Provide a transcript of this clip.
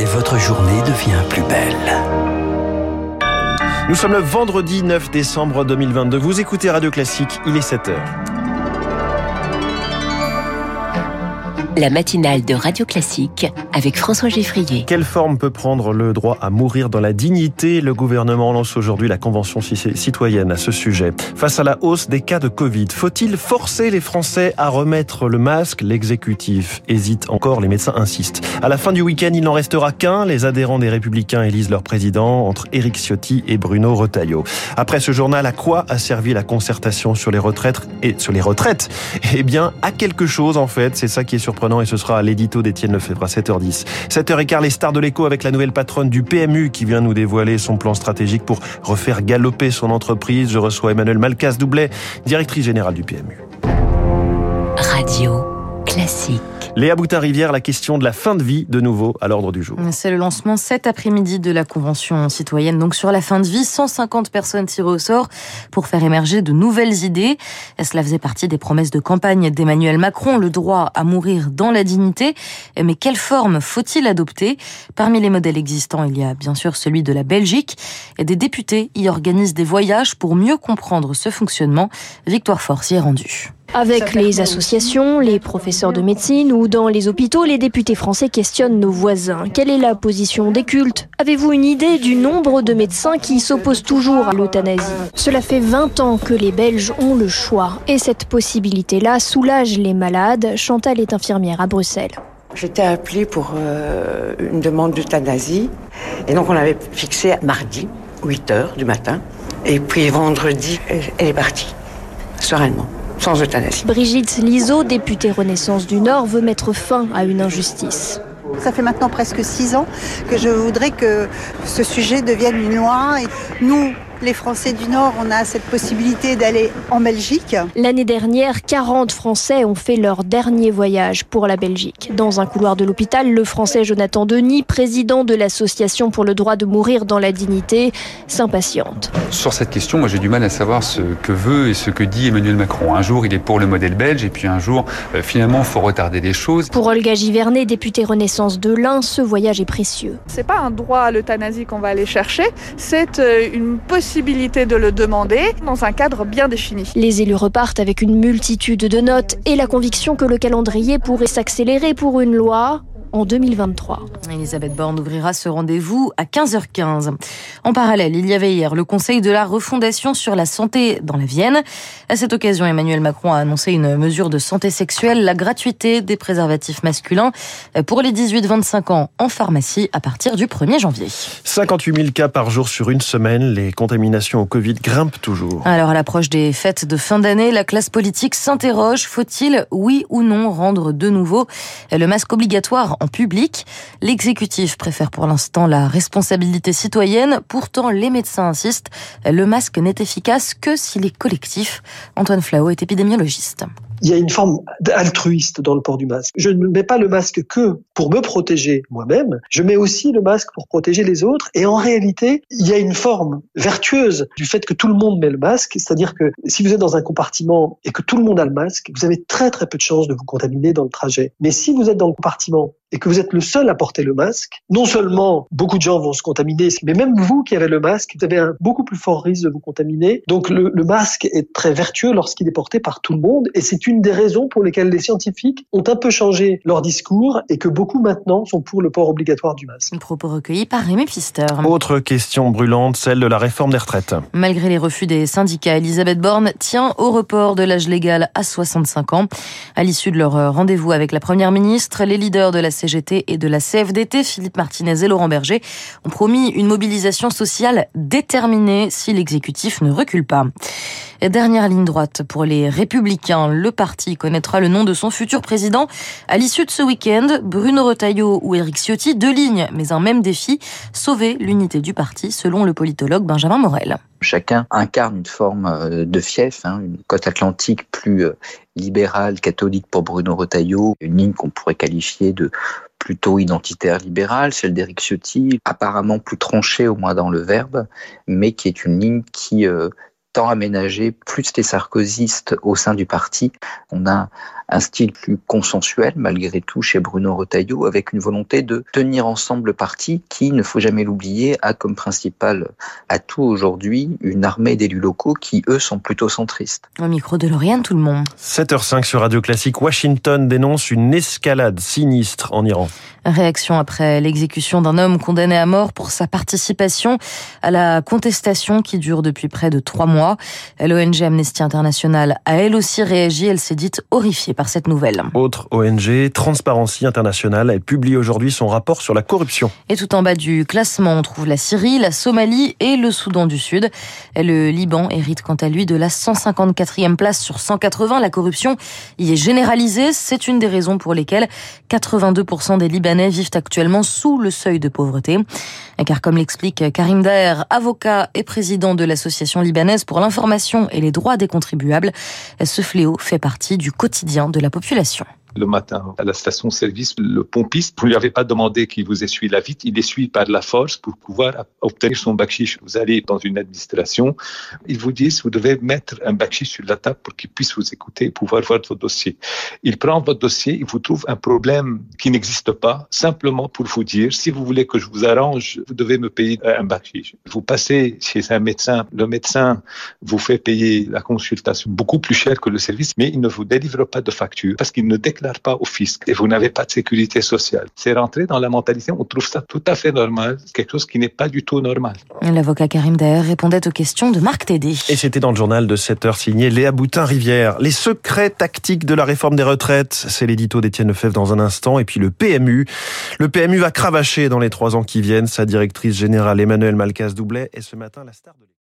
et votre journée devient plus belle. Nous sommes le vendredi 9 décembre 2022. Vous écoutez Radio Classique, il est 7h. La matinale de Radio Classique avec François Geffrier. Quelle forme peut prendre le droit à mourir dans la dignité? Le gouvernement lance aujourd'hui la convention citoyenne à ce sujet. Face à la hausse des cas de Covid, faut-il forcer les Français à remettre le masque? L'exécutif hésite encore, les médecins insistent. À la fin du week-end, il n'en restera qu'un. Les adhérents des Républicains élisent leur président entre Éric Ciotti et Bruno Retailleau. Après ce journal, à quoi a servi la concertation sur les retraites et sur les retraites? Eh bien, à quelque chose en fait. C'est ça qui est surprenant et ce sera à l'édito d'Étienne Lefebvre à 7h10. 7h15, les stars de l'écho avec la nouvelle patronne du PMU qui vient nous dévoiler son plan stratégique pour refaire galoper son entreprise. Je reçois Emmanuel Malkas-Doublet, directrice générale du PMU. Radio classique. Léa Boutin-Rivière, la question de la fin de vie de nouveau à l'ordre du jour. C'est le lancement cet après-midi de la Convention citoyenne. Donc sur la fin de vie, 150 personnes tirées au sort pour faire émerger de nouvelles idées. Cela faisait partie des promesses de campagne d'Emmanuel Macron, le droit à mourir dans la dignité. Mais quelle forme faut-il adopter? Parmi les modèles existants, il y a bien sûr celui de la Belgique. Et des députés y organisent des voyages pour mieux comprendre ce fonctionnement. Victoire Force y est rendue. Avec les associations, les professeurs de médecine ou dans les hôpitaux, les députés français questionnent nos voisins. Quelle est la position des cultes? Avez-vous une idée du nombre de médecins qui s'opposent toujours à l'euthanasie? Cela fait 20 ans que les Belges ont le choix et cette possibilité-là soulage les malades. Chantal est infirmière à Bruxelles. J'étais appelée pour euh, une demande d'euthanasie et donc on avait fixé mardi, 8 heures du matin. Et puis vendredi, elle est partie, sereinement sans euthanasie. Brigitte Liso, députée Renaissance du Nord, veut mettre fin à une injustice. Ça fait maintenant presque six ans que je voudrais que ce sujet devienne une loi. Et nous, les Français du Nord, on a cette possibilité d'aller en Belgique. L'année dernière, 40 Français ont fait leur dernier voyage pour la Belgique. Dans un couloir de l'hôpital, le Français Jonathan Denis, président de l'Association pour le droit de mourir dans la dignité, s'impatiente. Sur cette question, moi j'ai du mal à savoir ce que veut et ce que dit Emmanuel Macron. Un jour, il est pour le modèle belge et puis un jour, euh, finalement, il faut retarder les choses. Pour Olga Givernet, députée Renaissance de l'Ain, ce voyage est précieux. C'est pas un droit à l'euthanasie qu'on va aller chercher, c'est euh, une possibilité possibilité de le demander dans un cadre bien défini. Les élus repartent avec une multitude de notes et la conviction que le calendrier pourrait s'accélérer pour une loi en 2023. Elisabeth Borne ouvrira ce rendez-vous à 15h15. En parallèle, il y avait hier le Conseil de la refondation sur la santé dans la Vienne. À cette occasion, Emmanuel Macron a annoncé une mesure de santé sexuelle, la gratuité des préservatifs masculins pour les 18-25 ans en pharmacie à partir du 1er janvier. 58 000 cas par jour sur une semaine. Les contaminations au Covid grimpent toujours. Alors, à l'approche des fêtes de fin d'année, la classe politique s'interroge. Faut-il, oui ou non, rendre de nouveau le masque obligatoire en public. L'exécutif préfère pour l'instant la responsabilité citoyenne. Pourtant, les médecins insistent, le masque n'est efficace que s'il est collectif. Antoine Flao est épidémiologiste il y a une forme altruiste dans le port du masque. Je ne mets pas le masque que pour me protéger moi-même, je mets aussi le masque pour protéger les autres. Et en réalité, il y a une forme vertueuse du fait que tout le monde met le masque, c'est-à-dire que si vous êtes dans un compartiment et que tout le monde a le masque, vous avez très très peu de chances de vous contaminer dans le trajet. Mais si vous êtes dans le compartiment et que vous êtes le seul à porter le masque, non seulement beaucoup de gens vont se contaminer, mais même vous qui avez le masque, vous avez un beaucoup plus fort risque de vous contaminer. Donc le, le masque est très vertueux lorsqu'il est porté par tout le monde et c'est une des raisons pour lesquelles les scientifiques ont un peu changé leur discours et que beaucoup maintenant sont pour le port obligatoire du masque. Un propos recueilli par Rémi Pfister. Autre question brûlante, celle de la réforme des retraites. Malgré les refus des syndicats, Elisabeth Borne tient au report de l'âge légal à 65 ans. À l'issue de leur rendez-vous avec la première ministre, les leaders de la CGT et de la CFDT, Philippe Martinez et Laurent Berger, ont promis une mobilisation sociale déterminée si l'exécutif ne recule pas. Dernière ligne droite pour les Républicains. Le parti connaîtra le nom de son futur président. À l'issue de ce week-end, Bruno Retailleau ou Éric Ciotti, deux lignes, mais un même défi, sauver l'unité du parti, selon le politologue Benjamin Morel. Chacun incarne une forme de fief, hein, une côte atlantique plus libérale, catholique pour Bruno Retailleau, une ligne qu'on pourrait qualifier de plutôt identitaire libérale, celle d'Éric Ciotti, apparemment plus tranchée au moins dans le verbe, mais qui est une ligne qui euh, tend à ménager plus les sarkozystes au sein du parti. On a un style plus consensuel malgré tout chez Bruno Retailleau avec une volonté de tenir ensemble le parti qui, il ne faut jamais l'oublier, a comme principal atout aujourd'hui une armée d'élus locaux qui, eux, sont plutôt centristes. Au micro de Lauriane, tout le monde. 7h05 sur Radio Classique, Washington dénonce une escalade sinistre en Iran. Réaction après l'exécution d'un homme condamné à mort pour sa participation à la contestation qui dure depuis près de trois mois. L'ONG Amnesty International a elle aussi réagi. Elle s'est dite horrifiée par cette nouvelle. Autre ONG, Transparency International, elle publie aujourd'hui son rapport sur la corruption. Et tout en bas du classement, on trouve la Syrie, la Somalie et le Soudan du Sud. Le Liban hérite quant à lui de la 154e place sur 180. La corruption y est généralisée. C'est une des raisons pour lesquelles 82% des Libanais vivent actuellement sous le seuil de pauvreté. Car comme l'explique Karim Daher, avocat et président de l'association libanaise pour l'information et les droits des contribuables, ce fléau fait partie du quotidien de la population le matin à la station-service, le pompiste, vous ne lui avez pas demandé qu'il vous essuie la vitre, il essuie par la force pour pouvoir obtenir son bakchich. Vous allez dans une administration, ils vous disent vous devez mettre un bakchich sur la table pour qu'il puisse vous écouter pouvoir voir votre dossier. Il prend votre dossier, il vous trouve un problème qui n'existe pas, simplement pour vous dire si vous voulez que je vous arrange, vous devez me payer un bakchich. Vous passez chez un médecin, le médecin vous fait payer la consultation beaucoup plus cher que le service, mais il ne vous délivre pas de facture parce qu'il ne déclare pas au fisc et vous n'avez pas de sécurité sociale. C'est rentré dans la mentalité, on trouve ça tout à fait normal, quelque chose qui n'est pas du tout normal. L'avocat Karim Daher répondait aux questions de Marc Tédé. Et c'était dans le journal de 7 heures signé Léa Boutin-Rivière. Les secrets tactiques de la réforme des retraites, c'est l'édito d'Étienne Lefebvre dans un instant. Et puis le PMU. Le PMU va cravacher dans les trois ans qui viennent. Sa directrice générale Emmanuelle Malkas-Doublet est ce matin la star de